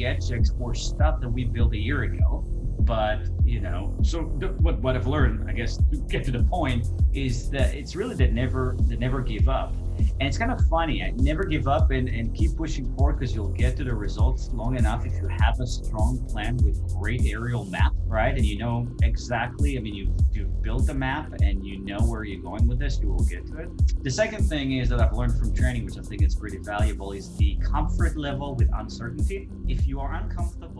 get to explore stuff that we built a year ago. But you know, so what what I've learned, I guess, to get to the point, is that it's really that never that never give up. And it's kind of funny. I never give up and, and keep pushing forward because you'll get to the results long enough if you have a strong plan with great aerial map, right? And you know exactly, I mean, you you built the map and you know where you're going with this, you will get to it. The second thing is that I've learned from training, which I think is pretty valuable, is the comfort level with uncertainty. If you are uncomfortable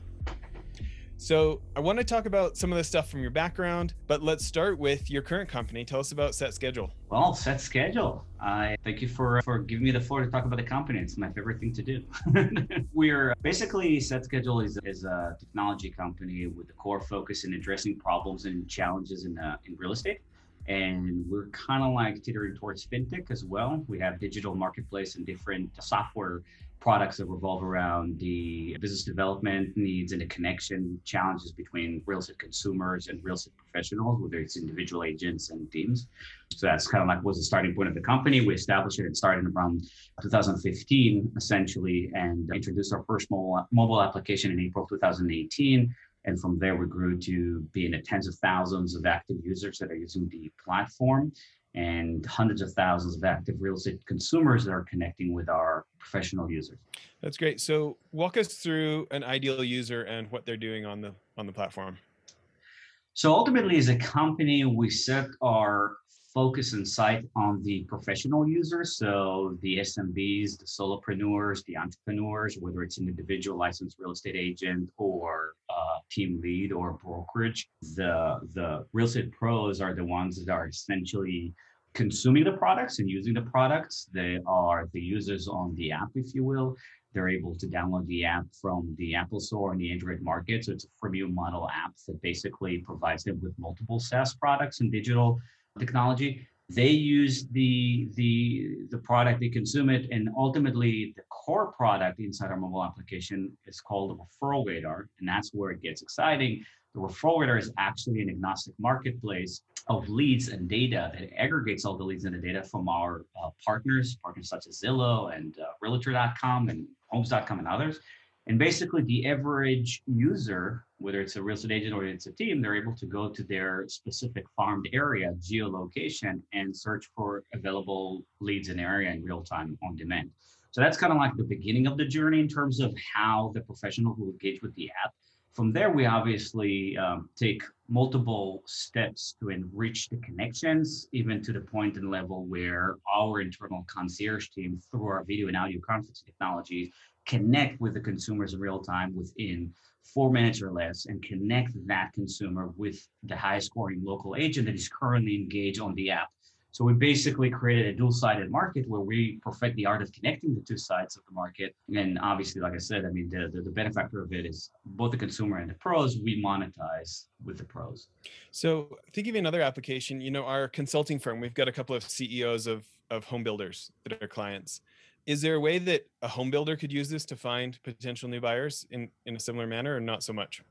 So I want to talk about some of the stuff from your background, but let's start with your current company. Tell us about Set Schedule. Well, Set Schedule. I thank you for for giving me the floor to talk about the company. It's my favorite thing to do. We're basically Set Schedule is, is a technology company with the core focus in addressing problems and challenges in uh, in real estate. And we're kind of like teetering towards fintech as well. We have digital marketplace and different software products that revolve around the business development needs and the connection challenges between real estate consumers and real estate professionals, whether it's individual agents and teams. So that's kind of like was the starting point of the company. We established it and started around 2015, essentially, and introduced our first mobile, application in April 2018. And from there, we grew to being at tens of thousands of active users that are using the platform and hundreds of thousands of active real estate consumers that are connecting with our professional users. That's great. So walk us through an ideal user and what they're doing on the on the platform. So ultimately, as a company, we set our focus and sight on the professional users. So the SMBs, the solopreneurs, the entrepreneurs, whether it's an individual licensed real estate agent or uh, team lead or brokerage. The the real estate pros are the ones that are essentially consuming the products and using the products. They are the users on the app, if you will. They're able to download the app from the Apple Store and the Android market. So it's a freemium model app that basically provides them with multiple SaaS products and digital technology. They use the the the product, they consume it, and ultimately the core product inside our mobile application is called the referral radar, and that's where it gets exciting. The referral radar is actually an agnostic marketplace of leads and data that aggregates all the leads and the data from our uh, partners, partners such as Zillow and uh, Realtor.com and Homes.com and others. And basically, the average user, whether it's a real estate agent or it's a team, they're able to go to their specific farmed area, geolocation, and search for available leads in the area in real time on demand. So that's kind of like the beginning of the journey in terms of how the professional will engage with the app. From there, we obviously um, take multiple steps to enrich the connections, even to the point and level where our internal concierge team, through our video and audio conferencing technologies, connect with the consumers in real time within four minutes or less and connect that consumer with the highest scoring local agent that is currently engaged on the app. So we basically created a dual-sided market where we perfect the art of connecting the two sides of the market. And obviously, like I said, I mean, the, the, the benefactor of it is both the consumer and the pros. We monetize with the pros. So think of another application. You know, our consulting firm, we've got a couple of CEOs of, of home builders that are clients is there a way that a home builder could use this to find potential new buyers in, in a similar manner or not so much?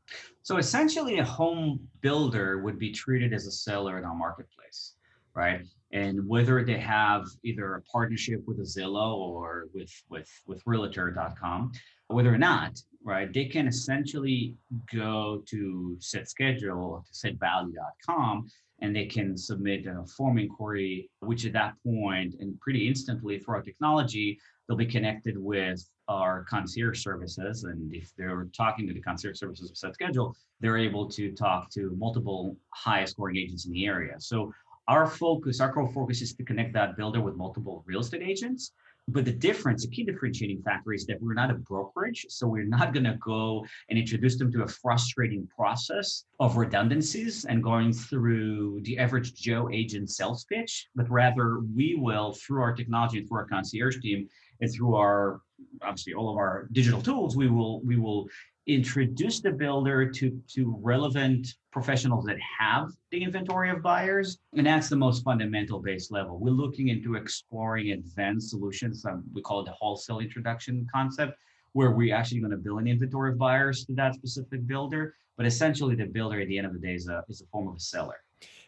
So essentially a home builder would be treated as a seller in our marketplace, right? And whether they have either a partnership with a Zillow or with with with realtor.com, whether or not, right, they can essentially go to set schedule to setvalue.com and they can submit a form inquiry, which at that point and pretty instantly through our technology, they'll be connected with our concierge services. And if they're talking to the concierge services of set schedule, they're able to talk to multiple highest scoring agents in the area. So our focus, our core focus is to connect that builder with multiple real estate agents but the difference, the key differentiating factor is that we're not a brokerage. So we're not going to go and introduce them to a frustrating process of redundancies and going through the average Joe agent sales pitch, but rather we will, through our technology and through our concierge team, and through our obviously all of our digital tools, we will we will introduce the builder to to relevant professionals that have the inventory of buyers and that's the most fundamental base level we're looking into exploring advanced solutions um, we call it the wholesale introduction concept where we're actually going to build an inventory of buyers to that specific builder but essentially the builder at the end of the day is a, is a form of a seller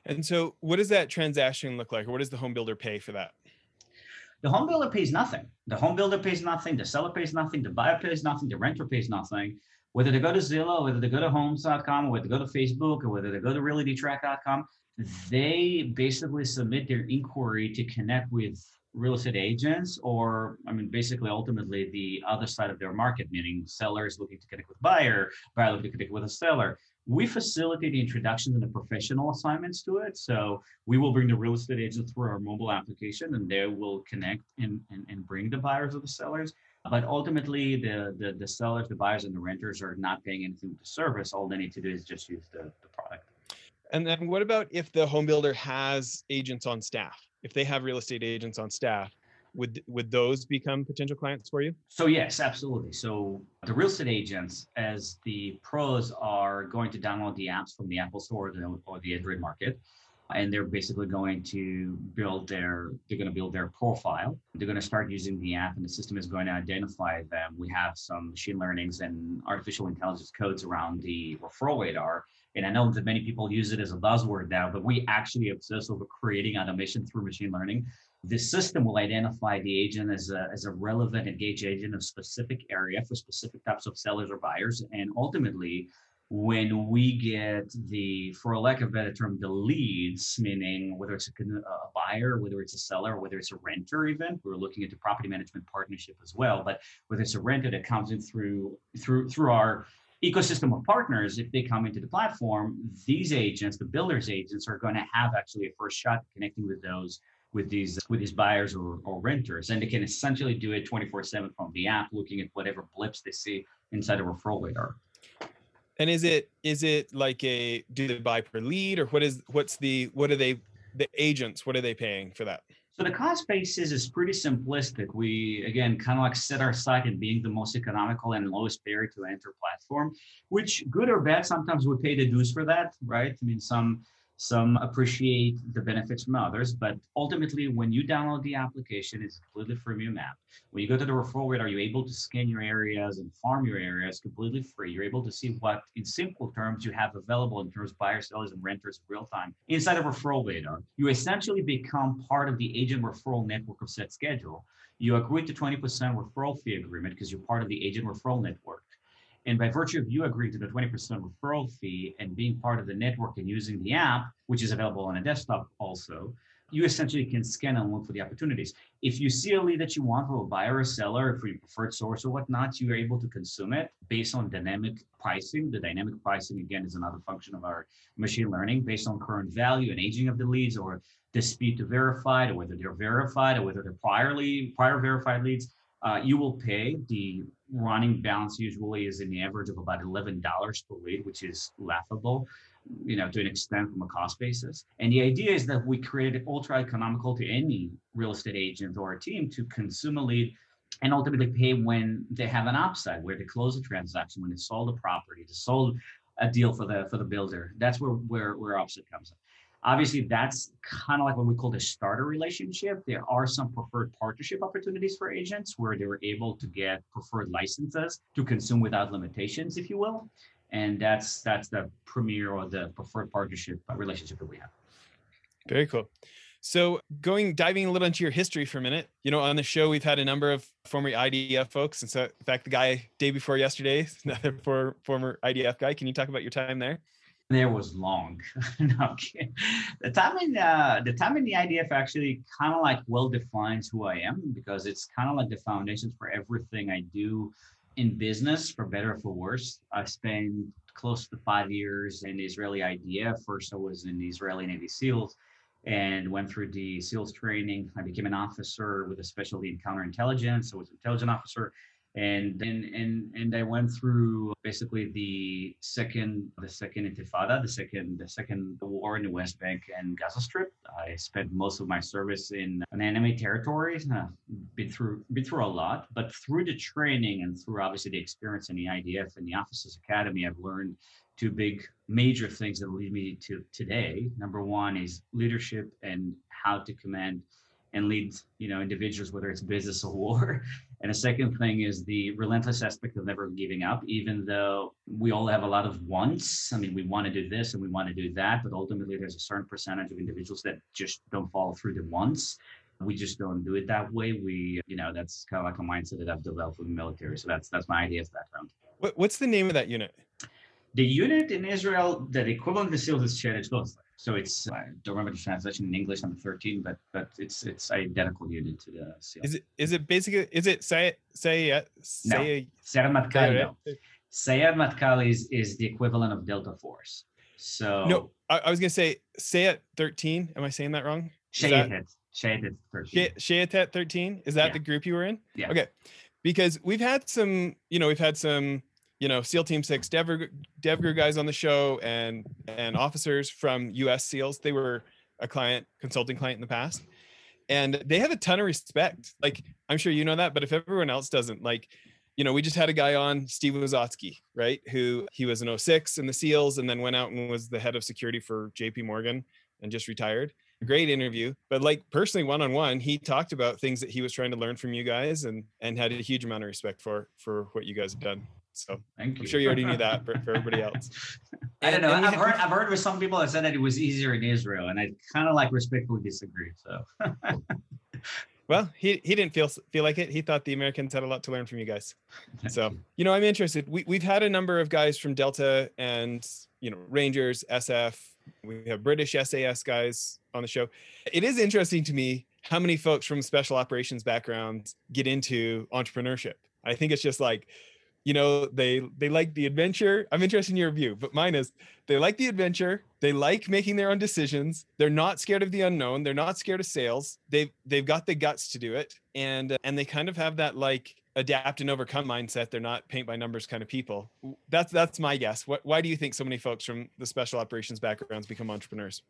and so what does that transaction look like or what does the home builder pay for that the home builder pays nothing. The home builder pays nothing. The seller pays nothing. The buyer pays nothing. The renter pays nothing whether they go to Zillow, whether they go to homes.com, whether they go to Facebook, or whether they go to realtytrac.com, they basically submit their inquiry to connect with real estate agents or i mean basically ultimately the other side of their market meaning sellers looking to connect with buyer buyer looking to connect with a seller. We facilitate the introduction and the professional assignments to it. So we will bring the real estate agent through our mobile application and they will connect and, and, and bring the buyers or the sellers but ultimately, the, the, the sellers, the buyers, and the renters are not paying anything to service. All they need to do is just use the, the product. And then what about if the home builder has agents on staff? If they have real estate agents on staff, would would those become potential clients for you? So yes, absolutely. So the real estate agents, as the pros, are going to download the apps from the Apple Store or the, or the Android market and they're basically going to build their they're going to build their profile. They're going to start using the app and the system is going to identify them. We have some machine learnings and artificial intelligence codes around the referral radar and i know that many people use it as a buzzword now but we actually obsess over creating automation through machine learning. The system will identify the agent as a, as a relevant engaged agent of specific area for specific types of sellers or buyers and ultimately when we get the, for lack of a better term, the leads, meaning whether it's a, a buyer, whether it's a seller, whether it's a renter, even we're looking into property management partnership as well. But whether it's a renter that comes in through through through our ecosystem of partners, if they come into the platform, these agents, the builders agents, are going to have actually a first shot connecting with those with these with these buyers or, or renters, and they can essentially do it 24/7 from the app, looking at whatever blips they see inside a referral radar. And is it is it like a do they buy per lead or what is what's the what are they the agents what are they paying for that? So the cost basis is pretty simplistic. We again kind of like set our sight in being the most economical and lowest barrier to enter platform, which good or bad, sometimes we pay the dues for that, right? I mean, some some appreciate the benefits from others, but ultimately, when you download the application, it's completely freemium app. When you go to the referral rate, are you able to scan your areas and farm your areas completely free? You're able to see what, in simple terms, you have available in terms of buyers, sellers, and renters real time inside of referral radar. You essentially become part of the agent referral network of set schedule. You agree to 20% referral fee agreement because you're part of the agent referral network. And by virtue of you agreeing to the 20% referral fee and being part of the network and using the app, which is available on a desktop also, you essentially can scan and look for the opportunities. If you see a lead that you want from a buyer or seller, for your preferred source or whatnot, you are able to consume it based on dynamic pricing. The dynamic pricing, again, is another function of our machine learning based on current value and aging of the leads or the speed to verified or whether they're verified or whether they're priorly prior verified leads. Uh, you will pay the running balance usually is in the average of about $11 per lead, which is laughable, you know, to an extent from a cost basis. And the idea is that we create it ultra economical to any real estate agent or team to consume a lead and ultimately pay when they have an upside, where they close a transaction, when they sold a property, they sold a deal for the for the builder. That's where where where offset comes in. Obviously, that's kind of like what we call the starter relationship. There are some preferred partnership opportunities for agents where they were able to get preferred licenses to consume without limitations, if you will. And that's that's the premier or the preferred partnership uh, relationship that we have. Very cool. So going diving a little into your history for a minute, you know, on the show we've had a number of former IDF folks, and so in fact the guy day before yesterday, another for, former IDF guy. Can you talk about your time there? There was long. no, the time in uh, the time in the IDF actually kind of like well defines who I am because it's kind of like the foundations for everything I do in business, for better or for worse. I spent close to five years in the Israeli IDF. First, I was in the Israeli Navy SEALs and went through the SEALs training. I became an officer with a specialty in counterintelligence. I was an intelligence officer and and and and I went through basically the second the second Intifada, the second the second war in the West Bank and Gaza Strip. I spent most of my service in an enemy territory. Uh, been through been through a lot, but through the training and through obviously the experience in the IDF and the Officers Academy, I've learned two big major things that lead me to today. Number one is leadership and how to command and lead you know individuals whether it's business or war and the second thing is the relentless aspect of never giving up even though we all have a lot of wants. I mean we want to do this and we want to do that but ultimately there's a certain percentage of individuals that just don't follow through the wants. We just don't do it that way. We you know that's kind of like a mindset that i've developed with the military. So that's that's my idea IDF background. What what's the name of that unit? The unit in israel that equivalent to seals is Shayet HaTzvos so it's I don't remember the translation in English. Number thirteen, but but it's it's identical unit to the seal. Is it is it basically is it say say uh, say Sayeret Matkal? No. Sayeret Matkal is, is the equivalent of Delta Force. So no, I, I was gonna say Sayat thirteen. Am I saying that wrong? Shayatet. Shayatet thirteen. Shayatet thirteen. Is that yeah. the group you were in? Yeah. Okay. Because we've had some, you know, we've had some you know SEAL Team Six DevGru, DevGru guys on the show and and officers from U.S. SEALs. They were a client, consulting client in the past, and they have a ton of respect. Like I'm sure you know that, but if everyone else doesn't, like you know, we just had a guy on, Steve Wazotsky, right? Who he was an 06 in the SEALs and then went out and was the head of security for JP Morgan and just retired. Great interview. But like personally, one on one, he talked about things that he was trying to learn from you guys and and had a huge amount of respect for for what you guys have done. So mm, Thank you. I'm sure you already knew that for, for everybody else. I don't know. I've heard I've heard with some people that said that it was easier in Israel, and I kind of like respectfully disagree. So well, he he didn't feel feel like it. He thought the Americans had a lot to learn from you guys. So you know, I'm interested. We we've had a number of guys from Delta and you know Rangers, SF. We have British SAS guys on the show. It is interesting to me how many folks from special operations backgrounds get into entrepreneurship. I think it's just like you know they they like the adventure. I'm interested in your view but mine is they like the adventure. They like making their own decisions. They're not scared of the unknown. They're not scared of sales. They've they've got the guts to do it. And and they kind of have that like adapt and overcome mindset. They're not paint by numbers kind of people. That's that's my guess. What, why do you think so many folks from the special operations backgrounds become entrepreneurs?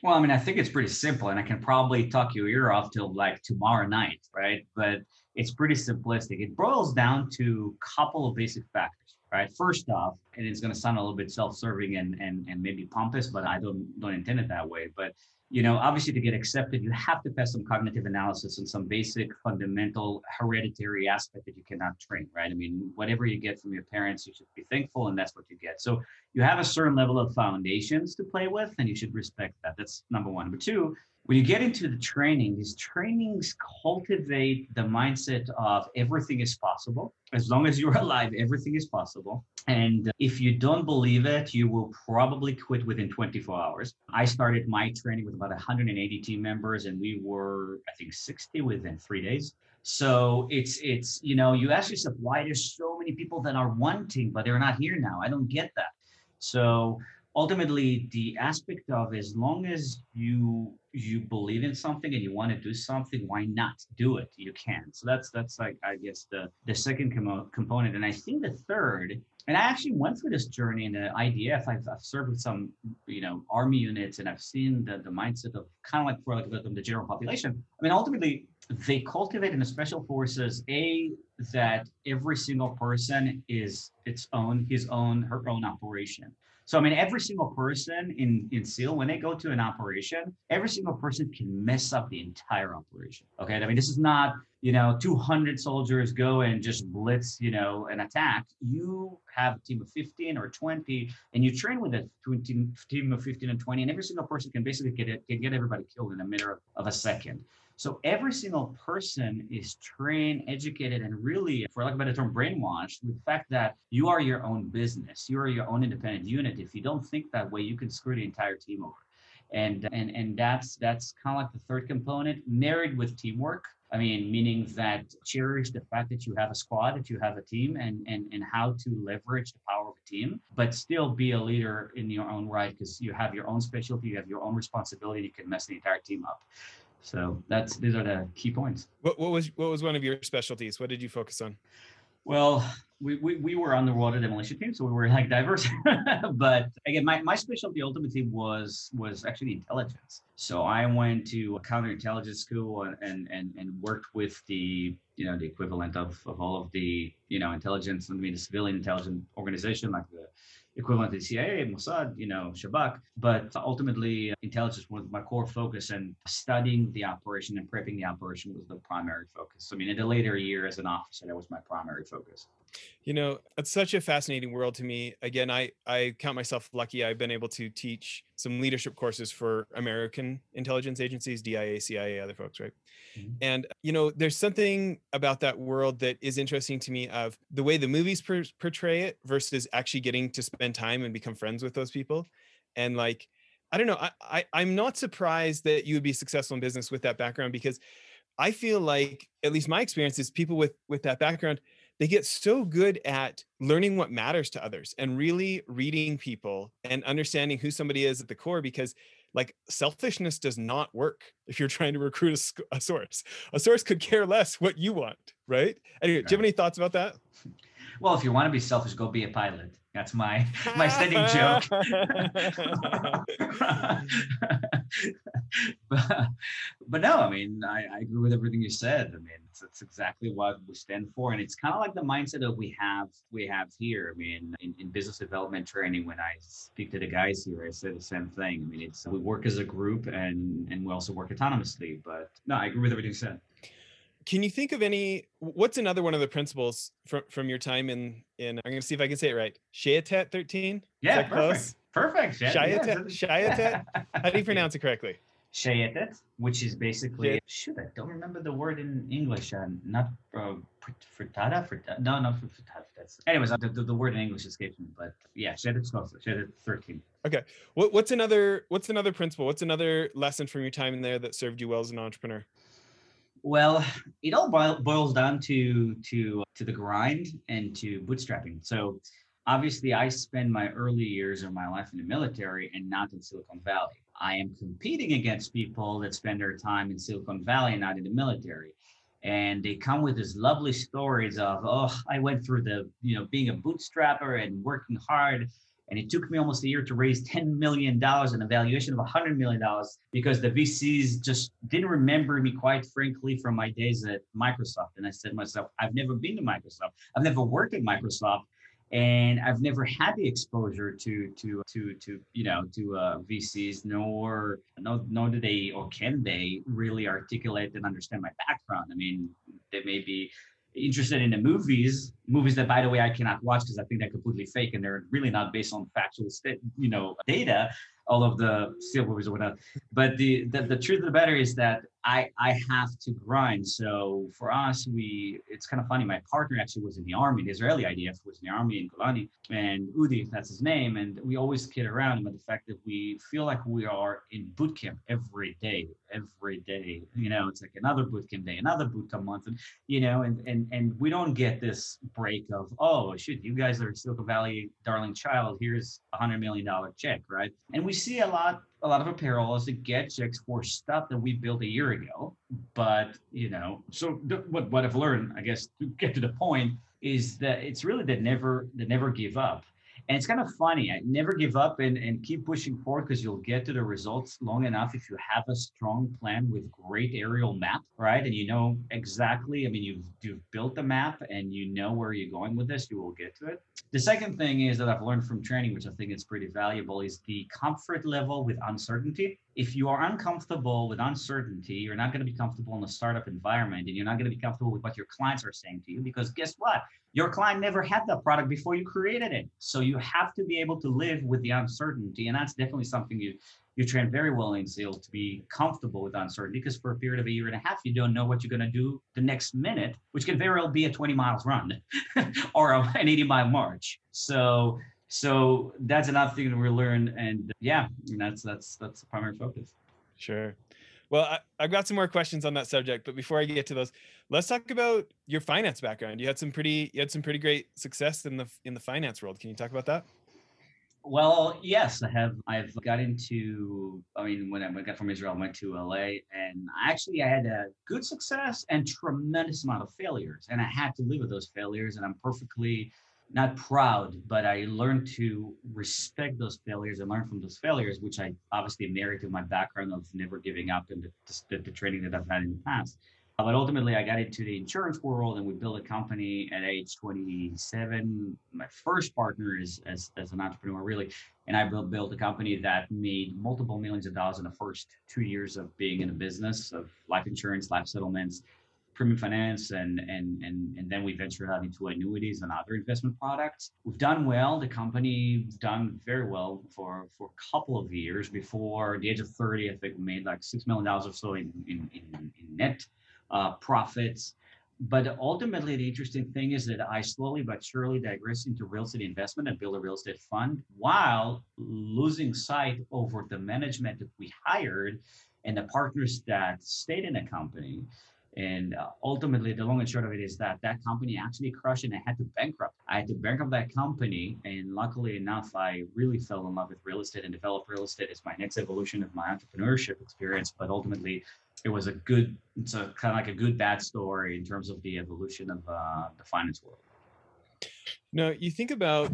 Well i mean i think it's pretty simple and i can probably talk your ear off till like tomorrow night right? But it's pretty simplistic. It boils down to a couple of basic factors, right? First off, and it's going to sound a little bit self-serving and, and, and maybe pompous, but I don't, don't intend it that way. But, you know, obviously to get accepted, you have to pass some cognitive analysis and some basic fundamental hereditary aspect that you cannot train, right? I mean, whatever you get from your parents, you should be thankful and that's what you get. So you have a certain level of foundations to play with and you should respect that. That's number one. Number two, when you get into the training, these trainings cultivate the mindset of everything is possible. As long as you're alive, everything is possible. And if you don't believe it, you will probably quit within 24 hours. I started my training with about 180 team members, and we were, I think, 60 within three days. So it's it's you know you ask yourself why there's so many people that are wanting but they're not here now. I don't get that. So ultimately the aspect of as long as you you believe in something and you want to do something why not do it? You can. So that's that's like i guess the the second com- component. And i think the third and i actually went through this journey in the idf i've, I've served with some you know army units and i've seen the, the mindset of kind of like for like the, the general population. I mean ultimately they cultivate in the special forces a that every single person is its own his own her own operation so I mean, every single person in in SEAL when they go to an operation, every single person can mess up the entire operation. Okay, I mean, this is not you know 200 soldiers go and just blitz you know an attack. You have a team of 15 or 20, and you train with a team of 15 and 20, and every single person can basically get it can get everybody killed in a matter of, of a second. So every single person is trained, educated, and really, for lack of a better term, brainwashed with the fact that you are your own business. You are your own independent unit. If you don't think that way, you can screw the entire team over. And and and that's that's kind of like the third component, married with teamwork. I mean, meaning that cherish the fact that you have a squad, that you have a team, and and and how to leverage the power of a team, but still be a leader in your own right because you have your own specialty, you have your own responsibility. You can mess the entire team up. So that's these are the key points. What, what was what was one of your specialties? What did you focus on? Well, we, we, we were on the water demolition team, so we were like diverse. but again, my, my specialty ultimately was was actually intelligence. So I went to a counterintelligence school and, and, and, and worked with the you know the equivalent of, of all of the you know intelligence, I mean the civilian intelligence organization like the equivalent to CIA, Mossad, you know, Shabak. But ultimately, uh, intelligence was my core focus, and studying the operation and prepping the operation was the primary focus. I mean, in the later year as an officer, that was my primary focus. You know, it's such a fascinating world to me. Again, I I count myself lucky. I've been able to teach some leadership courses for American intelligence agencies, DIA, CIA, other folks, right? Mm-hmm. And you know, there's something about that world that is interesting to me of the way the movies per- portray it versus actually getting to spend time and become friends with those people. And like, I don't know, I, I I'm not surprised that you would be successful in business with that background because I feel like, at least my experience is people with with that background they get so good at learning what matters to others and really reading people and understanding who somebody is at the core because like selfishness does not work if you're trying to recruit a, a source. A source could care less what you want right? Anyway do you have any thoughts about that well if you want to be selfish go be a pilot that's my my standing joke. but, but no, I mean, I, I agree with everything you said. I mean, it's, it's exactly what we stand for, and it's kind of like the mindset that we have we have here. I mean, in, in business development training, when I speak to the guys here, I say the same thing. I mean, it's we work as a group, and and we also work autonomously. But no, I agree with everything you said can you think of any what's another one of the principles from from your time in in i'm to see if i can say it right shayatet 13 yeah perfect. close? perfect shayatet shayatet how do you pronounce it correctly? Shayatet which is basically yeah. shoot i don't remember the word in english uh, not uh, frittata frittata no no frittata that's anyways the, the, the, word in english escapes me but yeah shayatet close shayatet 13 okay what, what's another what's another principle what's another lesson from your time in there that served you well as an entrepreneur well, it all boils down to to to the grind and to bootstrapping. So, obviously, I spend my early years of my life in the military and not in Silicon Valley. I am competing against people that spend their time in Silicon Valley and not in the military. And they come with these lovely stories of, oh, I went through the, you know, being a bootstrapper and working hard and it took me almost a year to raise $10 million and a valuation of $100 million because the VCs just didn't remember me, quite frankly, from my days at Microsoft. And I said to myself, I've never been to Microsoft. I've never worked at Microsoft. And I've never had the exposure to to to to you know to uh, VCs, nor no nor do they or can they really articulate and understand my background. I mean, they may be interested in the movies, movies that, by the way, I cannot watch because I think they're completely fake and they're really not based on factual, you know, data all of the steel movies or whatnot. But the, the, the truth of the matter is that I I have to grind. So for us, we it's kind of funny. My partner actually was in the army. The Israeli IDF was in the army in Golani, and Udi, that's his name. And we always kid around about the fact that we feel like we are in boot camp every day, every day. You know, it's like another boot camp day, another boot camp month, and you know, and and and we don't get this break of oh shoot, you guys are Silicon Valley darling child. Here's a hundred million dollar check, right? And we see a lot a lot of apparel as to get checks for stuff that we built a year ago. But you know, so what what I've learned, I guess, to get to the point, is that it's really the never the never give up. And it's kind of funny. I never give up and, and keep pushing forward because you'll get to the results long enough if you have a strong plan with great aerial map, right? And you know exactly, I mean, you've you've built the map and you know where you're going with this, you will get to it. The second thing is that I've learned from training, which I think is pretty valuable, is the comfort level with uncertainty if you are uncomfortable with uncertainty, you're not going to be comfortable in a startup environment and you're not going to be comfortable with what your clients are saying to you because guess what? Your client never had that product before you created it. So you have to be able to live with the uncertainty. And that's definitely something you you train very well in sales to be comfortable with uncertainty because for a period of a year and a half, you don't know what you're going to do the next minute, which can very well be a 20 miles run or an 80 mile march. So so that's another thing that we learned and uh, yeah that's that's that's the primary focus. Sure. Well I, i've got some more questions on that subject but before i get to those let's talk about your finance background. You had some pretty you had some pretty great success in the in the finance world. Can you talk about that Well, yes, I have. I've got into. I mean, when I got from Israel, I went to LA, and actually, I had a good success and tremendous amount of failures, and I had to live with those failures, and I'm perfectly not proud, but I learned to respect those failures and learn from those failures, which I obviously married to my background of never giving up and the, the, the training that I've had in the past. Uh, but ultimately, I got into the insurance world and we built a company at age 27. My first partner is as, as an entrepreneur, really. And I built, built a company that made multiple millions of dollars in the first two years of being in the business of life insurance, life settlements, premium finance, and, and, and, and then we ventured out into annuities and other investment products. We've done well. The company's done very well for, for a couple of years. Before the age of 30, I think we made like $6 million or so in, in, in, in net uh, profits. But ultimately, the interesting thing is that I slowly but surely digress into real estate investment and build a real estate fund while losing sight over the management that we hired and the partners that stayed in the company. And uh, ultimately, the long and short of it is that that company actually crushed and I had to bankrupt. I had to bankrupt that company. And luckily enough, I really fell in love with real estate and developed real estate as my next evolution of my entrepreneurship experience. But ultimately, it was a good, it's a kind of like a good bad story in terms of the evolution of uh, the finance world. No, you think about,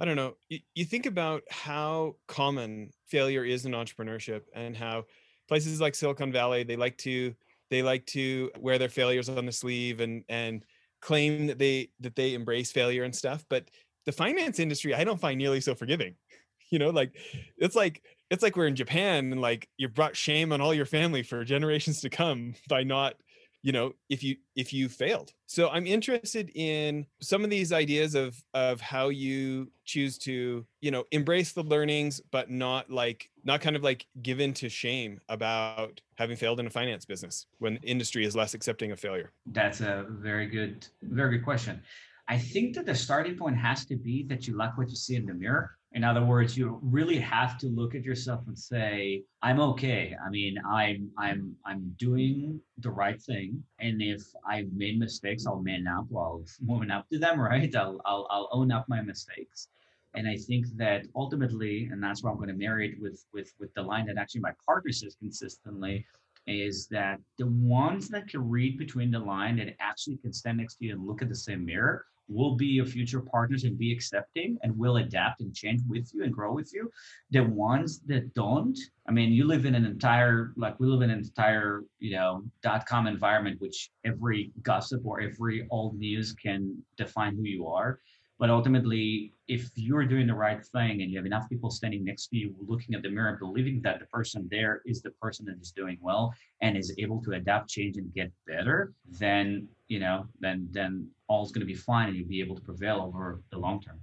I don't know, you, you think about how common failure is in entrepreneurship and how places like Silicon Valley, they like to, they like to wear their failures on the sleeve and, and claim that they, that they embrace failure and stuff. But the finance industry, I don't find nearly so forgiving. You know, like it's like it's like we're in Japan and like you brought shame on all your family for generations to come by not you know if you if you failed. So i'm interested in some of these ideas of of how you choose to you know embrace the learnings but not like not kind of like given to shame about having failed in a finance business when industry is less accepting of failure. That's a very good very good question. I think that the starting point has to be that you like what you see in the mirror in other words, you really have to look at yourself and say, "I'm okay. I mean, I'm I'm I'm doing the right thing, and if I've made mistakes, I'll man up. I'll up to them, right? I'll I'll, I'll own up my mistakes." And I think that ultimately, and that's why I'm going to marry it with with with the line that actually my partner says consistently, is that the ones that can read between the line that actually can stand next to you and look at the same mirror will be your future partners and be accepting and will adapt and change with you and grow with you. The ones that don't, I mean, you live in an entire, like we live in an entire, you know, dot com environment, which every gossip or every old news can define who you are. But ultimately, if you're doing the right thing and you have enough people standing next to you, looking at the mirror, believing that the person there is the person that is doing well and is able to adapt, change, and get better, then you know, then then all's going to be fine, and you'll be able to prevail over the long term.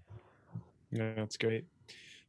Yeah, that's great.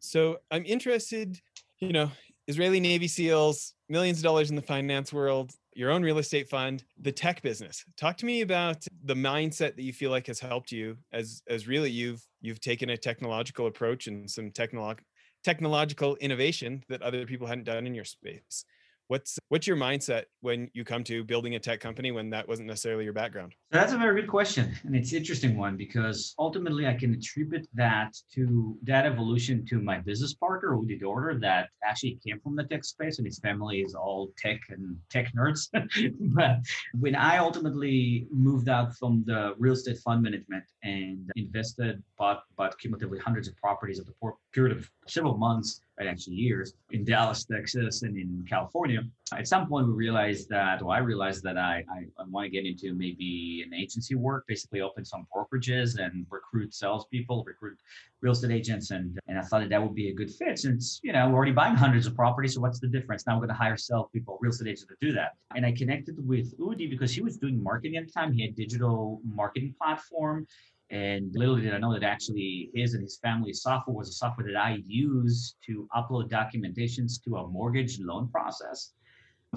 So I'm interested, you know, Israeli Navy SEALs, millions of dollars in the finance world, your own real estate fund, the tech business. Talk to me about the mindset that you feel like has helped you as as really you've you've taken a technological approach and some technolog- technological innovation that other people hadn't done in your space what's what's your mindset when you come to building a tech company when that wasn't necessarily your background so that's a very good question and it's an interesting one because ultimately i can attribute that to that evolution to my business partner who Udi Dorder that actually came from the tech space and his family is all tech and tech nerds but when i ultimately moved out from the real estate fund management and invested bought bought cumulatively hundreds of properties over the period of several months right, actually years in Dallas, Texas, and in California. At some point, we realized that, well, I realized that I, I, I want to get into maybe an agency work, basically open some brokerages and recruit salespeople, recruit real estate agents. And, and I thought that that would be a good fit since, you know, we're already buying hundreds of properties. So what's the difference? Now we're going to hire salespeople, real estate agents to do that. And I connected with Udi because he was doing marketing at the time. He had digital marketing platform and little did I know that actually his and his family's software was a software that I use to upload documentations to a mortgage loan process.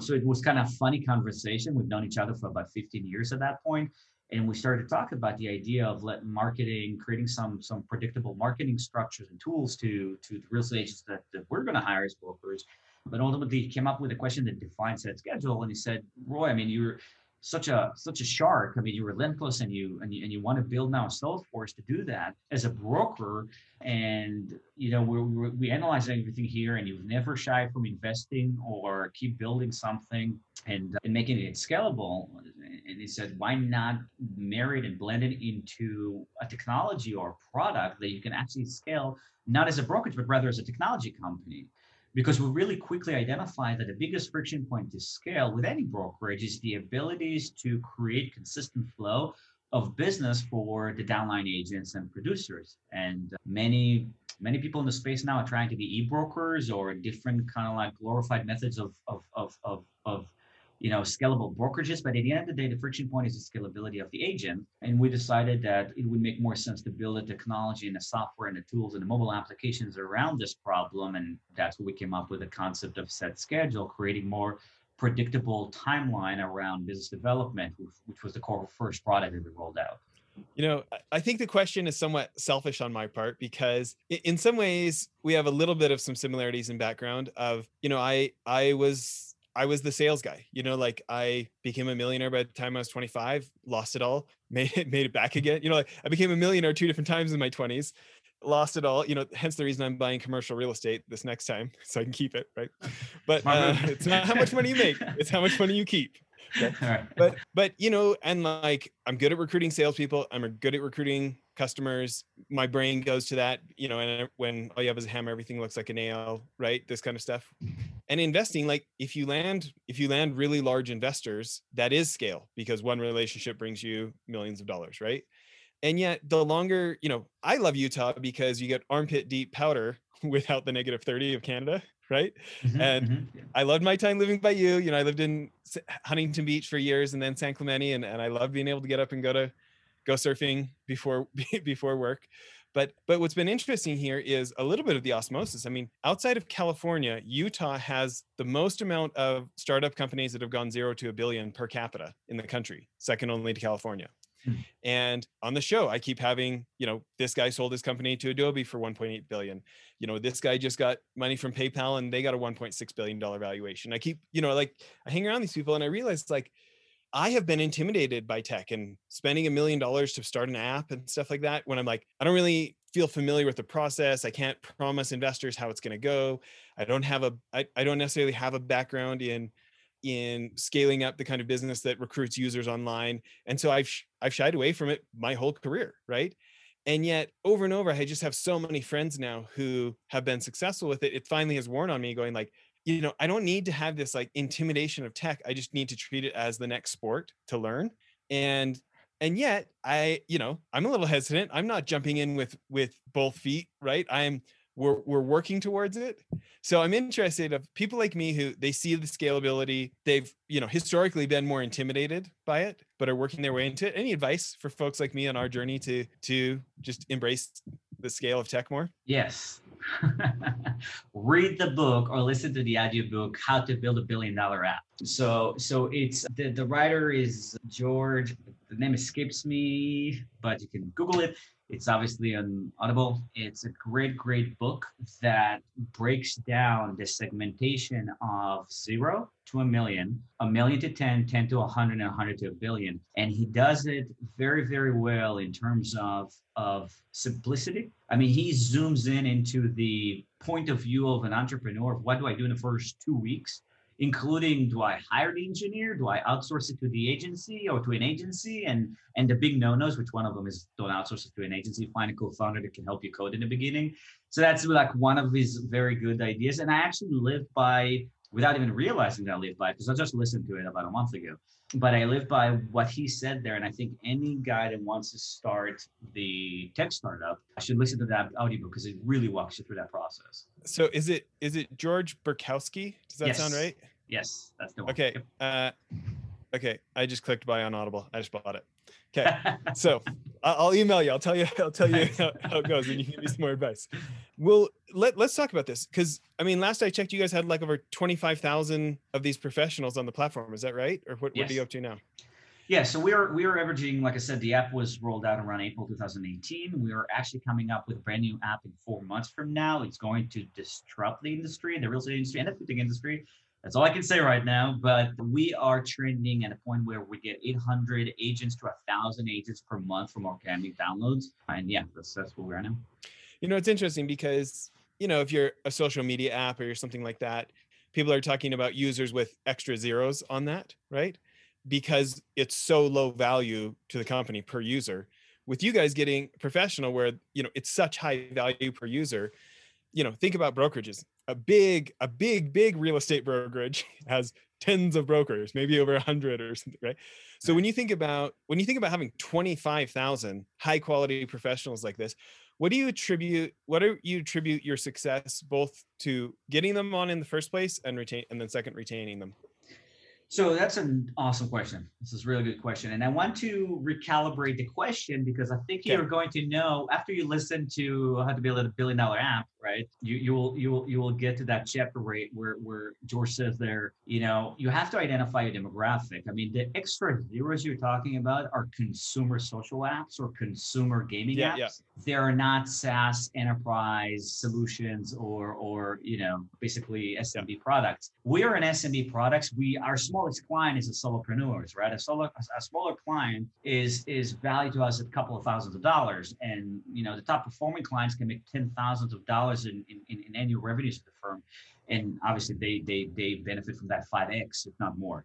So it was kind of funny conversation. We've known each other for about 15 years at that point, and we started to talk about the idea of let marketing, creating some some predictable marketing structures and tools to to the real estate agents that, that we're going to hire as brokers. But ultimately, he came up with a question that defines that schedule, and he said, "Roy, I mean, you're such a such a shark. I mean, you're relentless and you and you, and you want to build now a sales force to do that as a broker. And you know, we we analyze everything here, and you've never shy from investing or keep building something and uh, and making it scalable. And he said, why not marry it and blend it into a technology or a product that you can actually scale, not as a brokerage, but rather as a technology company because we really quickly identified that the biggest friction point to scale with any brokerage is the abilities to create consistent flow of business for the downline agents and producers. And uh, many many people in the space now are trying to be e-brokers or different kind of like glorified methods of of of of, of you know, scalable brokerages. But at the end of the day, the friction point is the scalability of the agent. And we decided that it would make more sense to build a technology and the software and the tools and the mobile applications around this problem. And that's where we came up with the concept of set schedule, creating more predictable timeline around business development, which was the core first product that we rolled out. You know, I think the question is somewhat selfish on my part because in some ways we have a little bit of some similarities in background of, you know, I I was I was the sales guy. You know, like I became a millionaire by the time I was 25, lost it all, made it, made it back again. You know, like I became a millionaire two different times in my 20s, lost it all. You know, hence the reason I'm buying commercial real estate this next time so I can keep it, right? But uh, it's not how much money you make; it's how much money you keep. Okay? But but you know, and like I'm good at recruiting salespeople. I'm good at recruiting customers. My brain goes to that, you know, and when all you have is a hammer, everything looks like a nail, right? This kind of stuff. And investing, like if you land, if you land really large investors, that is scale because one relationship brings you millions of dollars, right? And yet the longer, you know, I love Utah because you get armpit deep powder without the negative 30 of Canada, right? Mm-hmm, and mm-hmm. I loved my time living by you. You know, I lived in Huntington Beach for years and then San Clemente, and, and I love being able to get up and go to go surfing before before work. But but what's been interesting here is a little bit of the osmosis. I mean, outside of California, Utah has the most amount of startup companies that have gone zero to a billion per capita in the country, second only to California. Hmm. And on the show, I keep having, you know, this guy sold his company to Adobe for 1.8 billion. You know, this guy just got money from PayPal and they got a 1.6 billion dollar valuation. I keep, you know, like I hang around these people and I realize like I have been intimidated by tech and spending a million dollars to start an app and stuff like that when I'm like, I don't really feel familiar with the process. I can't promise investors how it's going to go. I don't have a, I, I don't necessarily have a background in, in scaling up the kind of business that recruits users online. And so I've, I've shied away from it my whole career. Right. And yet over and over, I just have so many friends now who have been successful with it. It finally has worn on me going like, you know, I don't need to have this like intimidation of tech. I just need to treat it as the next sport to learn. And and yet I, you know, I'm a little hesitant. I'm not jumping in with with both feet, right? I'm we're we're working towards it. So I'm interested of people like me who they see the scalability. They've, you know, historically been more intimidated by it, but are working their way into it. Any advice for folks like me on our journey to to just embrace the scale of tech more? Yes. Read the book or listen to the audio book, How to Build a Billion Dollar App. So so it's the, the writer is George, the name escapes me, but you can Google it. It's obviously on Audible. It's a great, great book that breaks down the segmentation of zero to a million, a million to 10, 10 to 100, and 100 to a billion. And he does it very, very well in terms of, of simplicity. I mean, he zooms in into the point of view of an entrepreneur. What do I do in the first two weeks? Including do I hire the engineer? Do I outsource it to the agency or to an agency? And and the big no-nos, which one of them is don't outsource it to an agency, find a co-founder that can help you code in the beginning. So that's like one of his very good ideas. And I actually live by without even realizing that I live by because I just listened to it about a month ago. But I live by what he said there. And I think any guy that wants to start the tech startup should listen to that audiobook because it really walks you through that process. So is it is it George Berkowski? Does that yes. sound right? Yes, that's the one. Okay. Uh, okay. I just clicked buy on Audible. I just bought it. Okay. so I'll email you. I'll tell you. I'll tell you how, how, it goes, and you can give me some more advice. Well, let let's talk about this because I mean, last I checked, you guys had like over twenty five thousand of these professionals on the platform. Is that right? Or what? Yes. What are you up to now? Yeah, so we are we are averaging, like I said, the app was rolled out around April 2018. We are actually coming up with a brand new app in four months from now. It's going to disrupt the industry, the real estate industry, and the fintech industry That's all I can say right now. But we are trending at a point where we get 800 agents to 1,000 agents per month from organic downloads. And yeah, that's, that's where we are now. You know, it's interesting because, you know, if you're a social media app or something like that, people are talking about users with extra zeros on that, right? Because it's so low value to the company per user. With you guys getting professional, where you know it's such high value per user, you know, think about brokerages. A big, a big, big real estate brokerage has tens of brokers, maybe over a hundred or something, right? So when you think about when you think about having 25,000 high quality professionals like this, what do you attribute what do you attribute your success both to getting them on in the first place and retain and then second retaining them? So that's an awesome question. This is a really good question. And I want to recalibrate the question because I think you're going to know after you listen to uh, how to build a billion dollar app, right? You you will you will you will get to that chapter rate where where George says there, you know, you have to identify a demographic. I mean, the extra zeros you're talking about are consumer social apps or consumer gaming yeah, apps. Yeah. They are not SaaS enterprise solutions or or you know basically SMB yeah. products. We are an SMB products. We our smallest client is a solopreneurs, right? A solo, a smaller client is is valued to us at a couple of thousands of dollars, and you know the top performing clients can make ten thousands of dollars in, in, in annual revenues for the firm, and obviously they they they benefit from that five x if not more.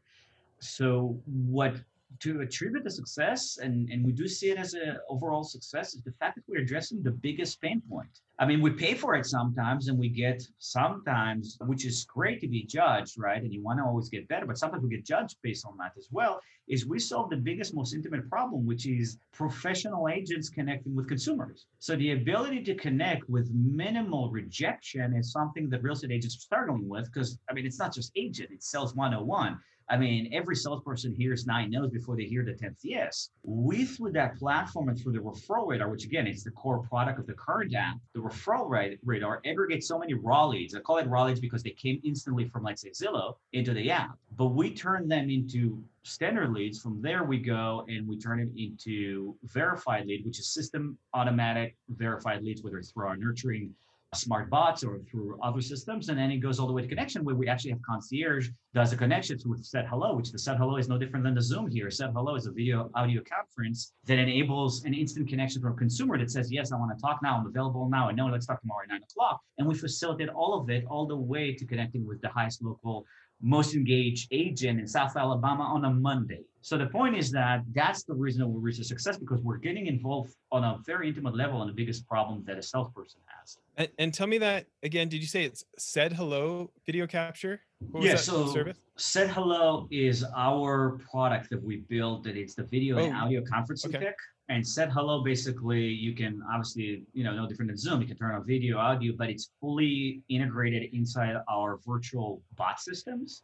So what to attribute the success, and, and we do see it as an overall success, is the fact that we're addressing the biggest pain point. I mean, we pay for it sometimes and we get sometimes, which is great to be judged, right? And you want to always get better, but sometimes we get judged based on that as well. Is we solve the biggest, most intimate problem, which is professional agents connecting with consumers. So the ability to connect with minimal rejection is something that real estate agents are struggling with because, I mean, it's not just agent, it's sales 101 I mean, every salesperson hears nine no's before they hear the 10th yes. We, through that platform and through the referral radar, which again, it's the core product of the current app, the referral radar aggregates so many raw leads. I call it raw leads because they came instantly from, let's say, Zillow into the app. But we turn them into standard leads. From there, we go and we turn them into verified lead, which is system automatic verified leads, whether it's through our nurturing smart bots or through other systems. And then it goes all the way to connection where we actually have concierge does a connection to Set Hello, which the Set Hello is no different than the Zoom here. Set Hello is a video audio conference that enables an instant connection from a consumer that says, yes, I want to talk now. I'm available now. I know let's talk tomorrow at nine o'clock. And we facilitate all of it all the way to connecting with the highest local most engaged agent in South Alabama on a Monday. So the point is that that's the reason that we reach a success because we're getting involved on a very intimate level on the biggest problem that a salesperson has. And, and tell me that again. Did you say it's set hello video capture? yeah. So service? set hello is our product that we built. That it's the video oh, and audio conferencing okay. pick. And set hello, basically, you can obviously, you know, no different than Zoom. You can turn on video, audio, but it's fully integrated inside our virtual bot systems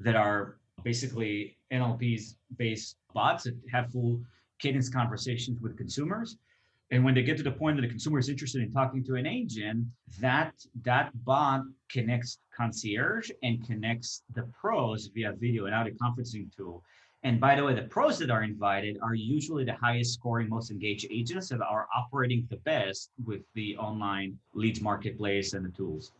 that are basically NLP's based bots that have full cadence conversations with consumers. And when they get to the point that the consumer is interested in talking to an agent, that that bot connects concierge and connects the pros via video and audio conferencing tool. And by the way, the pros that are invited are usually the highest scoring, most engaged agents that are operating the best with the online leads marketplace and the tools.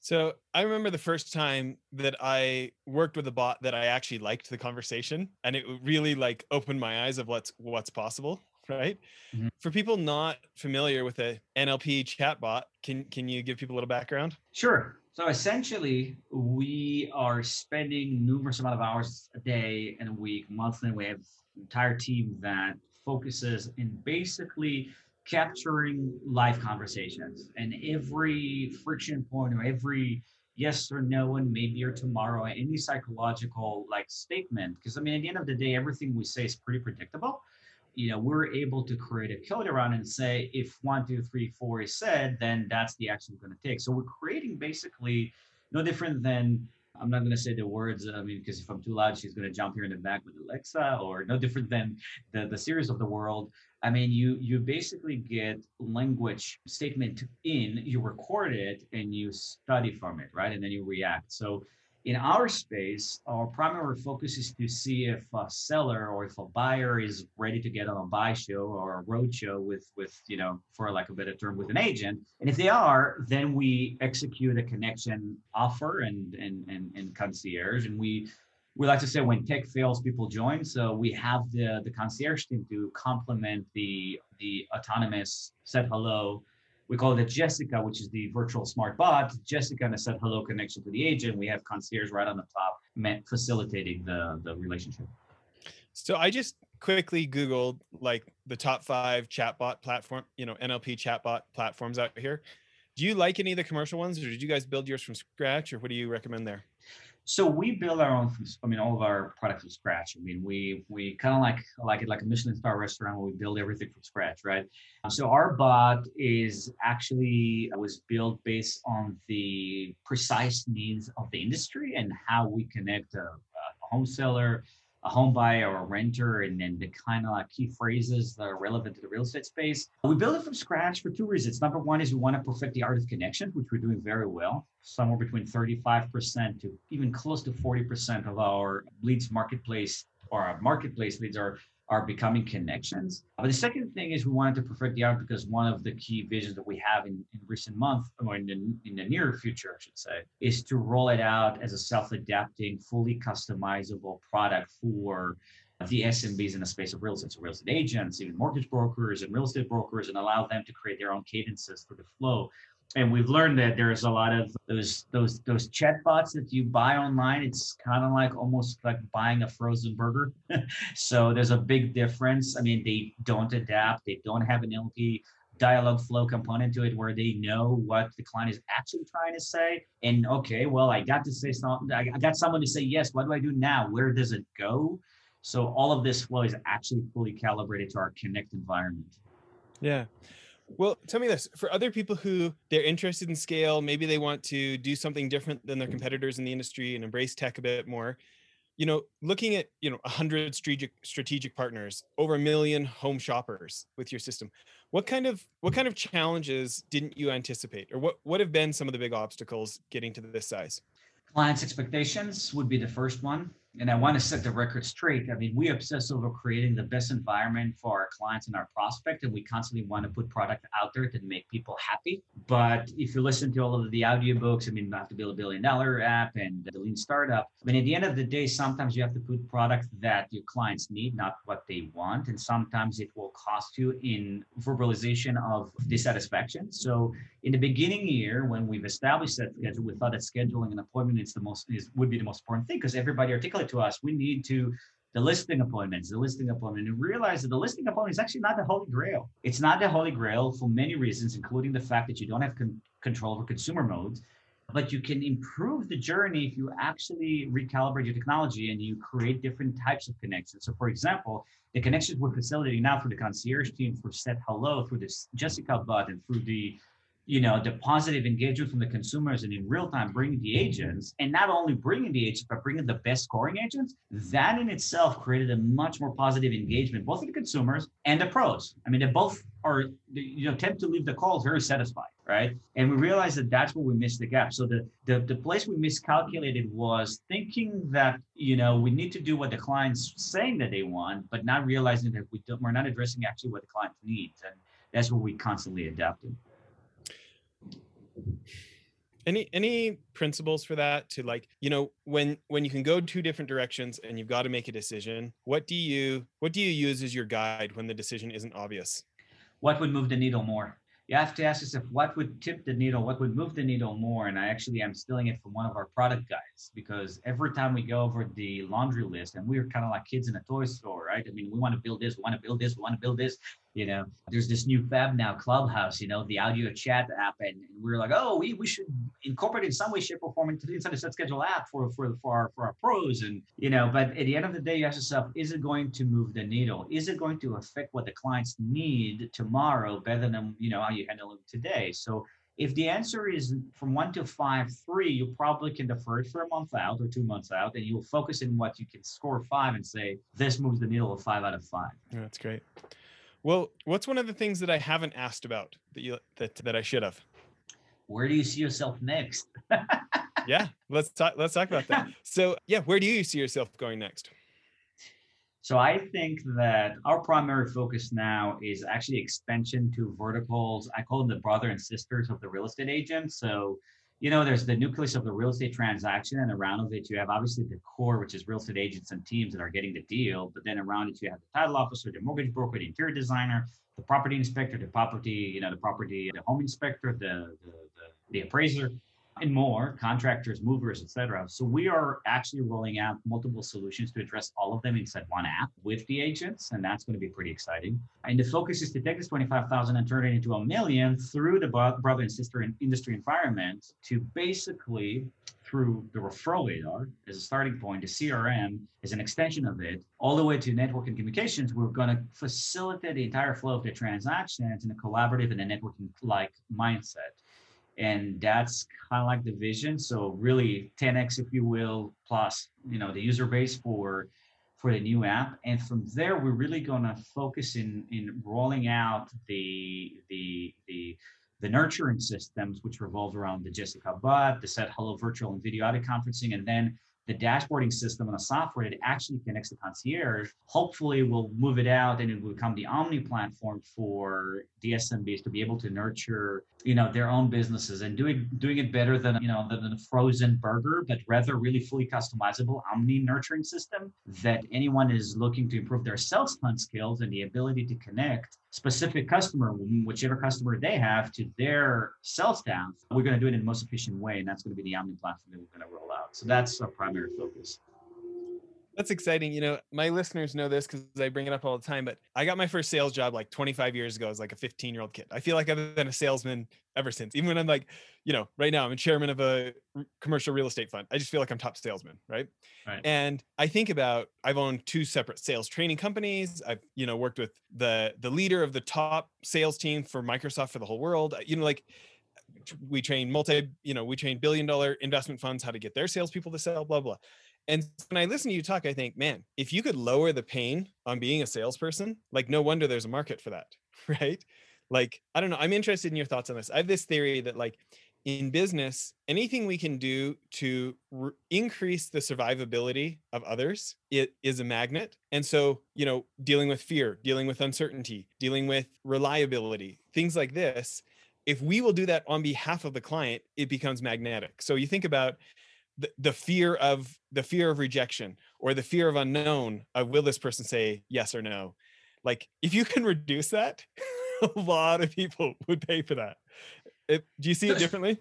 So I remember the first time that I worked with a bot that I actually liked the conversation and it really like opened my eyes of what's what's possible, right? Mm-hmm. For people not familiar with a NLP chatbot, can can you give people a little background? Sure. So essentially, we are spending numerous amount of hours a day and a week, monthly. We have an entire team that focuses in basically capturing live conversations and every friction point or every yes or no and maybe or tomorrow any psychological like statement because i mean at the end of the day everything we say is pretty predictable you know, we're able to create a code around and say if one, two, three, four is said, then that's the action we're going to take. So we're creating basically no different than I'm not going to say the words, I mean, because if I'm too loud, she's going to jump here in the back with Alexa, or no different than the the Siris of the world. I mean, you you basically get language statement in, you record it, and you study from it, right, and then you react. So in our space, our primary focus is to see if a seller or if a buyer is ready to get on a buy show or a road show with, with you know, for like a better term, with an agent. And if they are, then we execute a connection offer and and and, and concierge, and we we like to say when tech fails, people join. So we have the the concierge team to complement the the autonomous set hello we call it Jessica, which is the virtual smart bot. Jessica and a set hello connection to the agent. We have concierge right on the top, facilitating the the relationship. So I just quickly Googled like the top five chatbot platform, you know, NLP chatbot platforms out here. Do you like any of the commercial ones, or did you guys build yours from scratch, or what do you recommend there? So we build our own. I mean, all of our products from scratch. I mean, we we kind of like like it like a Michelin star restaurant where we build everything from scratch, right? Um, so our bot is actually uh, was built based on the precise needs of the industry and how we connect a, a home seller a home buyer or a renter and then the kind of key phrases that are relevant to the real estate space. We build it from scratch for two reasons. Number one is we want to perfect the art of connection, which we're doing very well. Somewhere between 35% to even close to 40% of our leads marketplace or our marketplace leads are are becoming connections. But the second thing is we wanted to perfect the art because one of the key visions that we have in, in recent months, or in the, in the near future, I should say, is to roll it out as a self-adapting, fully customizable product for the SMBs in the space of real estate, so real estate agents, even mortgage brokers and real estate brokers, and allow them to create their own cadences for the flow and we've learned that there's a lot of those those those chatbots that you buy online. It's kind of like almost like buying a frozen burger. So there's a big difference. I mean they don't adapt. They don't have an NLP dialogue flow component to it where they know what the client is actually trying to say. And okay well i got to say something i got someone to say yes what do i do now? Where does it go? So all of this flow is actually fully calibrated to our connect environment. Yeah well, tell me this for other people who they're interested in scale, maybe they want to do something different than their competitors in the industry and embrace tech a bit more. You know, looking at, you know, 100 strategic strategic partners, over a million home shoppers with your system. What kind of what kind of challenges didn't you anticipate or what what have been some of the big obstacles getting to this size? Clients expectations would be the first one and I want to set the record straight. I mean, we obsess over creating the best environment for our clients and our prospect, and we constantly want to put product out there to make people happy. But if you listen to all of the audiobooks, I mean, have to build a billion dollar app and the lean startup. I mean, at the end of the day, sometimes you have to put product that your clients need, not what they want. And sometimes it will cost you in verbalization of dissatisfaction. So in the beginning year, when we've established that schedule, we thought that scheduling an appointment is the most is would be the most important thing because everybody articulates to us, we need to the listing appointments, the listing appointment, and realize that the listing appointment is actually not the holy grail. It's not the holy grail for many reasons, including the fact that you don't have con- control over consumer modes, but you can improve the journey if you actually recalibrate your technology and you create different types of connections. So, for example, the connections we're facilitating now for the concierge team for Set Hello, through this Jessica button, through the you know the positive engagement from the consumers and in real time bringing the agents and not only bringing the agents but bringing the best scoring agents that in itself created a much more positive engagement both of the consumers and the pros. I mean they both are you know tend to leave the calls very satisfied right? And we realized that that's where we missed the gap. So the, the the place we miscalculated was thinking that you know we need to do what the client's saying that they want but not realizing that we don't, we're not addressing actually what the client needs and that's what we constantly adapted any any principles for that to like you know when when you can go two different directions and you've got to make a decision what do you what do you use as your guide when the decision isn't obvious what would move the needle more you have to ask yourself what would tip the needle, what would move the needle more. And I actually am stealing it from one of our product guys because every time we go over the laundry list, and we're kind of like kids in a toy store, right? I mean, we want to build this, we want to build this, we want to build this. You know, there's this new fab now, Clubhouse, you know, the audio chat app. And, we're like, oh, we, we should incorporate in some way, shape, or form into the inside set schedule app for, for, for, our, for our pros. And, you know, but at the end of the day, you ask yourself, is it going to move the needle? Is it going to affect what the clients need tomorrow better than, you know, how you handle it today? So if the answer is from one to five, three, you probably can defer it for a month out or two months out, and you'll focus in what you can score five and say, this moves the needle of five out of five. Yeah, that's great. Well, what's one of the things that I haven't asked about that you that that I should have? Where do you see yourself next? yeah, let's talk. Let's talk about that. So, yeah, where do you see yourself going next? So I think that our primary focus now is actually expansion to verticals. I call them the brother and sisters of the real estate agent. So, you know, there's the nucleus of the real estate transaction, and around it you have obviously the core, which is real estate agents and teams that are getting the deal. But then around it you have the title officer, the mortgage broker, the interior designer, the property inspector, the property, you know, the property, the home inspector, the the, the, the appraiser and more contractors movers etc so we are actually rolling out multiple solutions to address all of them inside one app with the agents and that's going to be pretty exciting and the focus is to take this 25000 and turn it into a million through the brother and sister industry environment to basically through the referral radar as a starting point, the CRM is an extension of it, all the way to network and communications. We're going to facilitate the entire flow of the transactions in a collaborative and a networking like mindset and that's kind of like the vision. So really 10x if you will plus you know the user base for for the new app. And from there we're really going to focus in in rolling out the the the the nurturing systems which revolve around the jessica bot the set hello virtual and video audio conferencing and then the dashboarding system and the software that actually connects the concierge. Hopefully, we'll move it out and it will become the omni platform for the SMBs to be able to nurture, you know, their own businesses and doing doing it better than you know than a frozen burger, but rather really fully customizable omni nurturing system that anyone is looking to improve their sales hunt skills and the ability to connect specific customer, whichever customer they have, to their sales staff. We're going to do it in the most efficient way, and that's going to be the Omni platform that we're going to roll out. So that's our primary focus. That's exciting. You know, my listeners know this because I bring it up all the time, but I got my first sales job like 25 years ago as like a 15 year old kid. I feel like I've been a salesman ever since. Even when I'm like, you know, right now I'm a chairman of a commercial real estate fund. I just feel like I'm top salesman, right? right? And I think about I've owned two separate sales training companies. I've, you know, worked with the the leader of the top sales team for Microsoft for the whole world. You know, like we train multi, you know, we train billion dollar investment funds how to get their salespeople to sell, blah, blah. And when I listen to you talk, I think, man, if you could lower the pain on being a salesperson, like no wonder there's a market for that, right? Like, I don't know. I'm interested in your thoughts on this. I have this theory that, like, in business, anything we can do to re- increase the survivability of others it is a magnet. And so, you know, dealing with fear, dealing with uncertainty, dealing with reliability, things like this, if we will do that on behalf of the client, it becomes magnetic. So you think about the, the fear of the fear of rejection or the fear of unknown of will this person say yes or no like if you can reduce that a lot of people would pay for that it, do you see it differently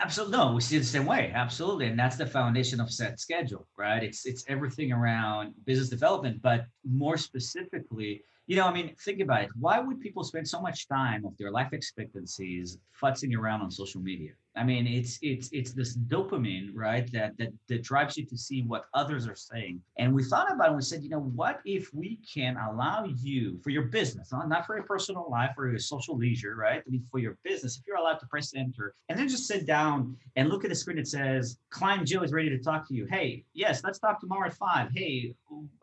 absolutely no we see it the same way absolutely and that's the foundation of set schedule right it's it's everything around business development but more specifically you know, I mean, think about it. Why would people spend so much time of their life expectancies futzing around on social media? I mean, it's it's it's this dopamine, right? That that that drives you to see what others are saying. And we thought about it and we said, you know, what if we can allow you for your business, not not for your personal life or your social leisure, right? I mean, for your business, if you're allowed to press enter and then just sit down and look at the screen that says, client Joe is ready to talk to you. Hey, yes, let's talk tomorrow at five. Hey,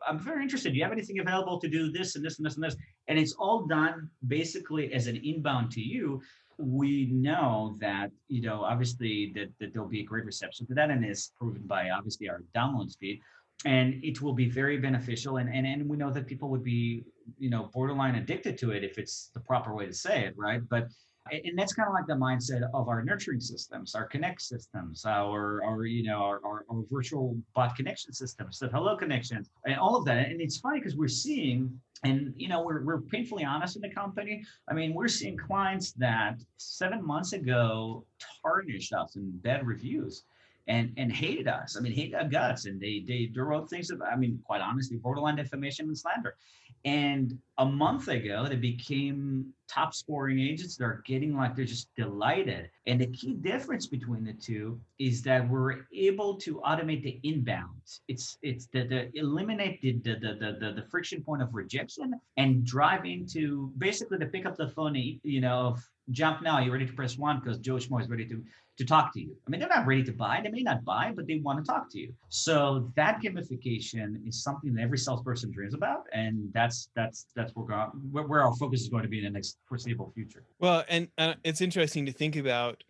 I'm very interested. Do you have anything available to do this and this and this and this? And it's all done basically as an inbound to you we know that you know obviously that, that there'll be a great reception to that and is proven by obviously our download speed. And it will be very beneficial and, and and we know that people would be you know borderline addicted to it if it's the proper way to say it right? But and that's kind of like the mindset of our nurturing systems, our connect systems, our, our you know, our, our, our virtual bot connection systems, the hello connections, and all of that. And it's funny because we're seeing, and you know, we're, we're painfully honest in the company. I mean, we're seeing clients that seven months ago tarnished us in bad reviews and and hated us. I mean, hated our guts, and they they, wrote things. About, I mean, quite honestly, borderline defamation and slander. And a month ago, they became top scoring agents. They're getting like they're just delighted. And the key difference between the two is that we're able to automate the inbounds. It's it's the, the eliminate the the, the the the friction point of rejection and drive into basically to pick up the phone, you know, of jump now. You're ready to press one because Joe Schmo is ready to to talk to you. I mean, they're not ready to buy. They may not buy, but they want to talk to you. So that gamification is something that every salesperson dreams about, and that's that's that's where, going, where our focus is going to be in the next foreseeable future. Well, and uh, it's interesting to think about.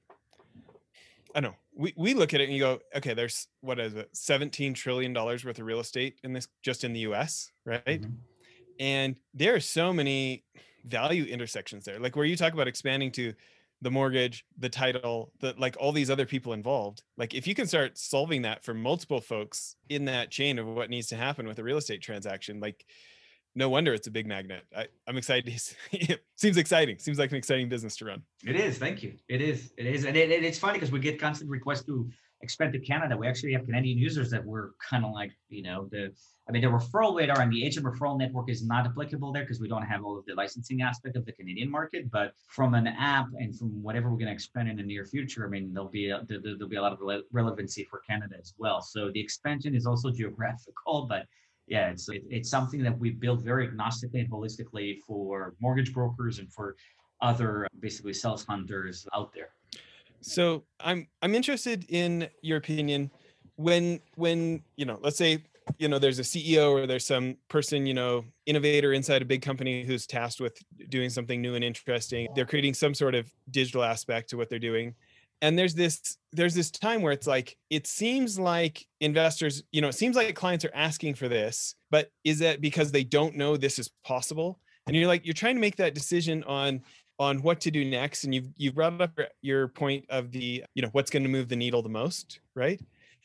I don't know. We we look at it and you go, okay, there's what is it, 17 trillion dollars worth of real estate in this just in the US, right? Mm-hmm. And there are so many value intersections there. Like where you talk about expanding to the mortgage, the title, the like all these other people involved. Like if you can start solving that for multiple folks in that chain of what needs to happen with a real estate transaction, like no wonder it's a big magnet. I, am excited. seems exciting. Seems like an exciting business to run. It is. Thank you. It is. It is. And it, it, it's funny because we get constant requests to expand to Canada. We actually have Canadian users that were kind of like, you know, the I mean, the referral radar and the agent referral network is not applicable there because we don't have all of the licensing aspect of the Canadian market. But from an app and from whatever we're going to expand in the near future, I mean, there'll be a, there'll be a lot of relevancy for Canada as well. So the expansion is also geographical, but yeah, it's it, it's something that we built very agnostically and holistically for mortgage brokers and for other basically sales hunters out there. So I'm I'm interested in your opinion. When when you know let's say you know there's a ceo or there's some person you know innovator inside a big company who's tasked with doing something new and interesting they're creating some sort of digital aspect to what they're doing. And there's this there's this time where it's like it seems like investors you know it seems like clients are asking for this but is that because they don't know this is possible? And you're like you're trying to make that decision on on what to do next and you've you've brought up your point of the you know what's going to move the needle the most right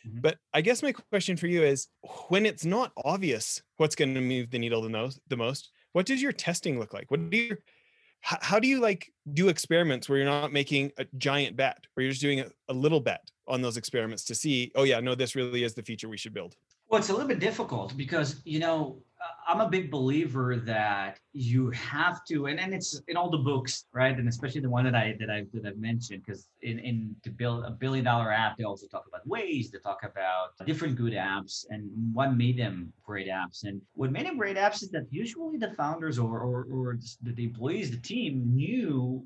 Mm-hmm. But I guess my question for you is when it's not obvious what's going to move the needle the most, the most, what does your testing look like? What do you how, how do you like do experiments where you're not making a giant bet, where you're just doing a, a little bet on those experiments to see, oh yeah, no, this really is the feature we should build? Well, it's a little bit difficult because, you know, I'm a big believer that you have to, and, and it's in all the books, right? And especially the one that I that I that I've mentioned, because in in to build a billion dollar app, they also talk about ways, they talk about different good apps and what made them great apps. And what made them great apps is that usually the founders or or, or the employees, the team knew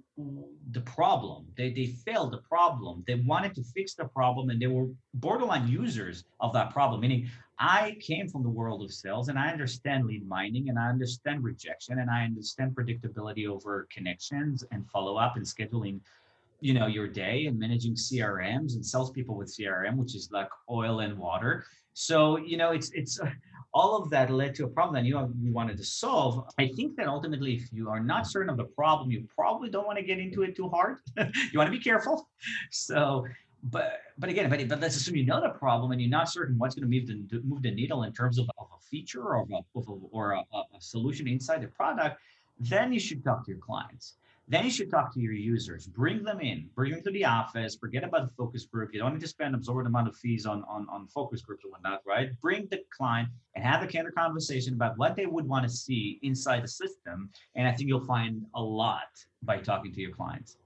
the problem. They they failed the problem. They wanted to fix the problem, and they were borderline users of that problem. Meaning, I came from the world of sales and I understand lead mining and I understand rejection and I understand predictability over connections and follow up and scheduling, you know, your day and managing CRMs and salespeople with CRM, which is like oil and water. So, you know, it's, it's, all of that led to a problem that you, you wanted to solve. I think that ultimately, if you are not certain of the problem, you probably don't want to get into it too hard. you want to be careful. So but but again, but, but let's assume you know the problem and you're not certain what's going to move the move the needle in terms of, of feature or a, or a, a, solution inside the product. Then you should talk to your clients. Then you should talk to your users. Bring them in. Bring them to the office. Forget about the focus group. You don't need to spend absorbent amount of fees on on on focus groups and whatnot, right? Bring the client and have a candid conversation about what they would want to see inside the system. And I think you'll find a lot by talking to your clients.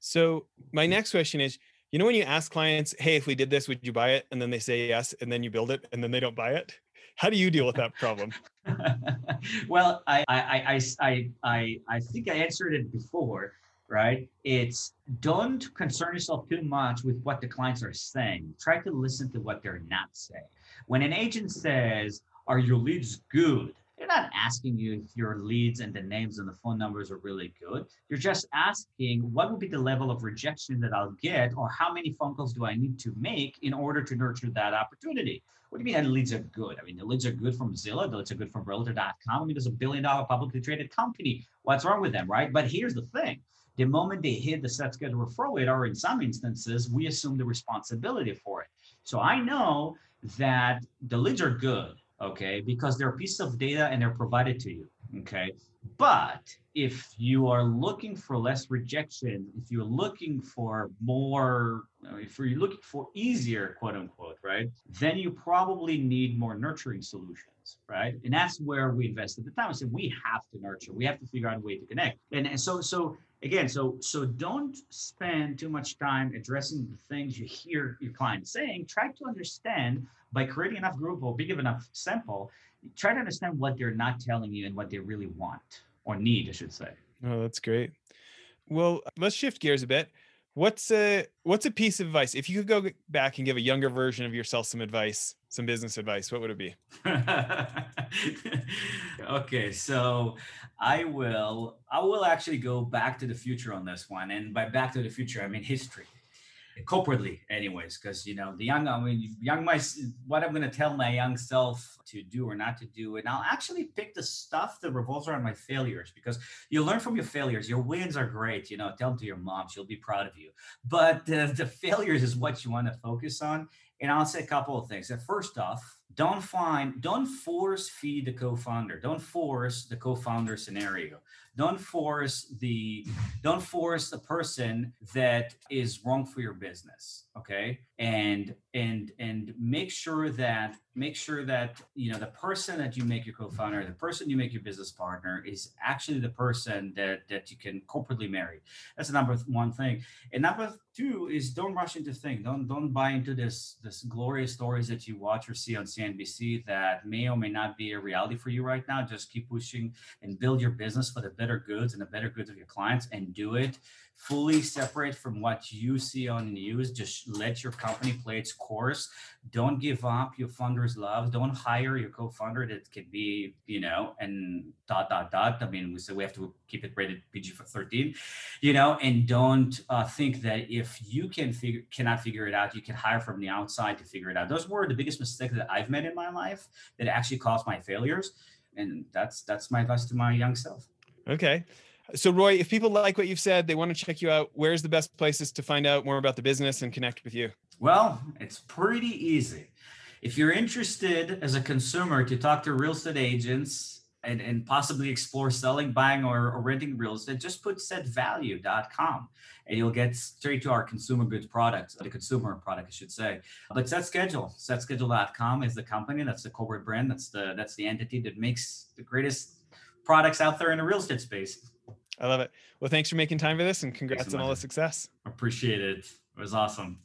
So my next question is, you know, when you ask clients, "Hey, if we did this, would you buy it?" and then they say yes, and then you build it, and then they don't buy it. How do you deal with that problem? well, I, I, I, I, I think I answered it before, right? It's don't concern yourself too much with what the clients are saying. Try to listen to what they're not saying. When an agent says, "Are your leads good?" They're not asking you if your leads and the names and the phone numbers are really good. You're just asking what would be the level of rejection that I'll get, or how many phone calls do I need to make in order to nurture that opportunity? What do you mean that leads are good? I mean, the leads are good from Zillow, the leads are good from Realtor.com. I mean, there's a billion dollar publicly traded company. What's wrong with them, right? But here's the thing the moment they hit the set schedule referral rate, or in some instances, we assume the responsibility for it. So I know that the leads are good okay, because they're a piece of data and they're provided to you, okay? But if you are looking for less rejection, if you're looking for more, if you're looking for easier, quote unquote, right, then you probably need more nurturing solutions, right? And that's where we invest at the time. I said we have to nurture, we have to figure out a way to connect. And, and so, so again, so so don't spend too much time addressing the things you hear your client saying. Try to understand by creating enough group or big enough sample, try to understand what they're not telling you and what they really want or need, I should say. Oh, that's great. Well, let's shift gears a bit. What's a what's a piece of advice? If you could go back and give a younger version of yourself some advice, some business advice, what would it be? okay, so I will I will actually go back to the future on this one. And by back to the future, I mean history. corporately anyways because you know the young i mean young my what i'm going to tell my young self to do or not to do and i'll actually pick the stuff that revolves around my failures because you learn from your failures your wins are great you know tell them to your mom she'll be proud of you but uh, the failures is what you want to focus on and i'll say a couple of things. First off don't find don't force feed the co-founder. Don't force the co-founder scenario. Don't force the don't force the person that is wrong for your business okay and and and make sure that make sure that you know the person that you make your co-founder the person you make your business partner is actually the person that that you can corporately marry. That's the number one thing. And number two is don't rush into things don't don't buy into this this glorious stories that you watch or see on cnbc that may or may not be a reality for you right now. Just keep pushing and build your business for the better goods and the better goods of your clients and do it fully separate from what you see on the news. Just let your company play its course. Don't give up your funders' love. Don't hire your co-founder that can be, you know, and dot dot dot. I mean, we say we have to keep it rated PG for 13, you know, and don't uh, think that if you can figure cannot figure it out, you can hire from the outside to figure it out. Those were the biggest mistakes that I've made in my life that actually caused my failures. And that's that's my advice to my young self. Okay. So, Roy, if people like what you've said, they want to check you out, where's the best places to find out more about the business and connect with you? Well, it's pretty easy. If you're interested as a consumer to talk to real estate agents and, and possibly explore selling, buying, or, or renting real estate, just put setvalue.com and you'll get straight to our consumer goods products, the consumer product, I should say. But set schedule, setschedule.com is the company. That's the corporate brand. That's the that's the entity that makes the greatest products out there in the real estate space. I love it. Well, thanks for making time for this and congrats on all the success. Appreciate it. It was awesome.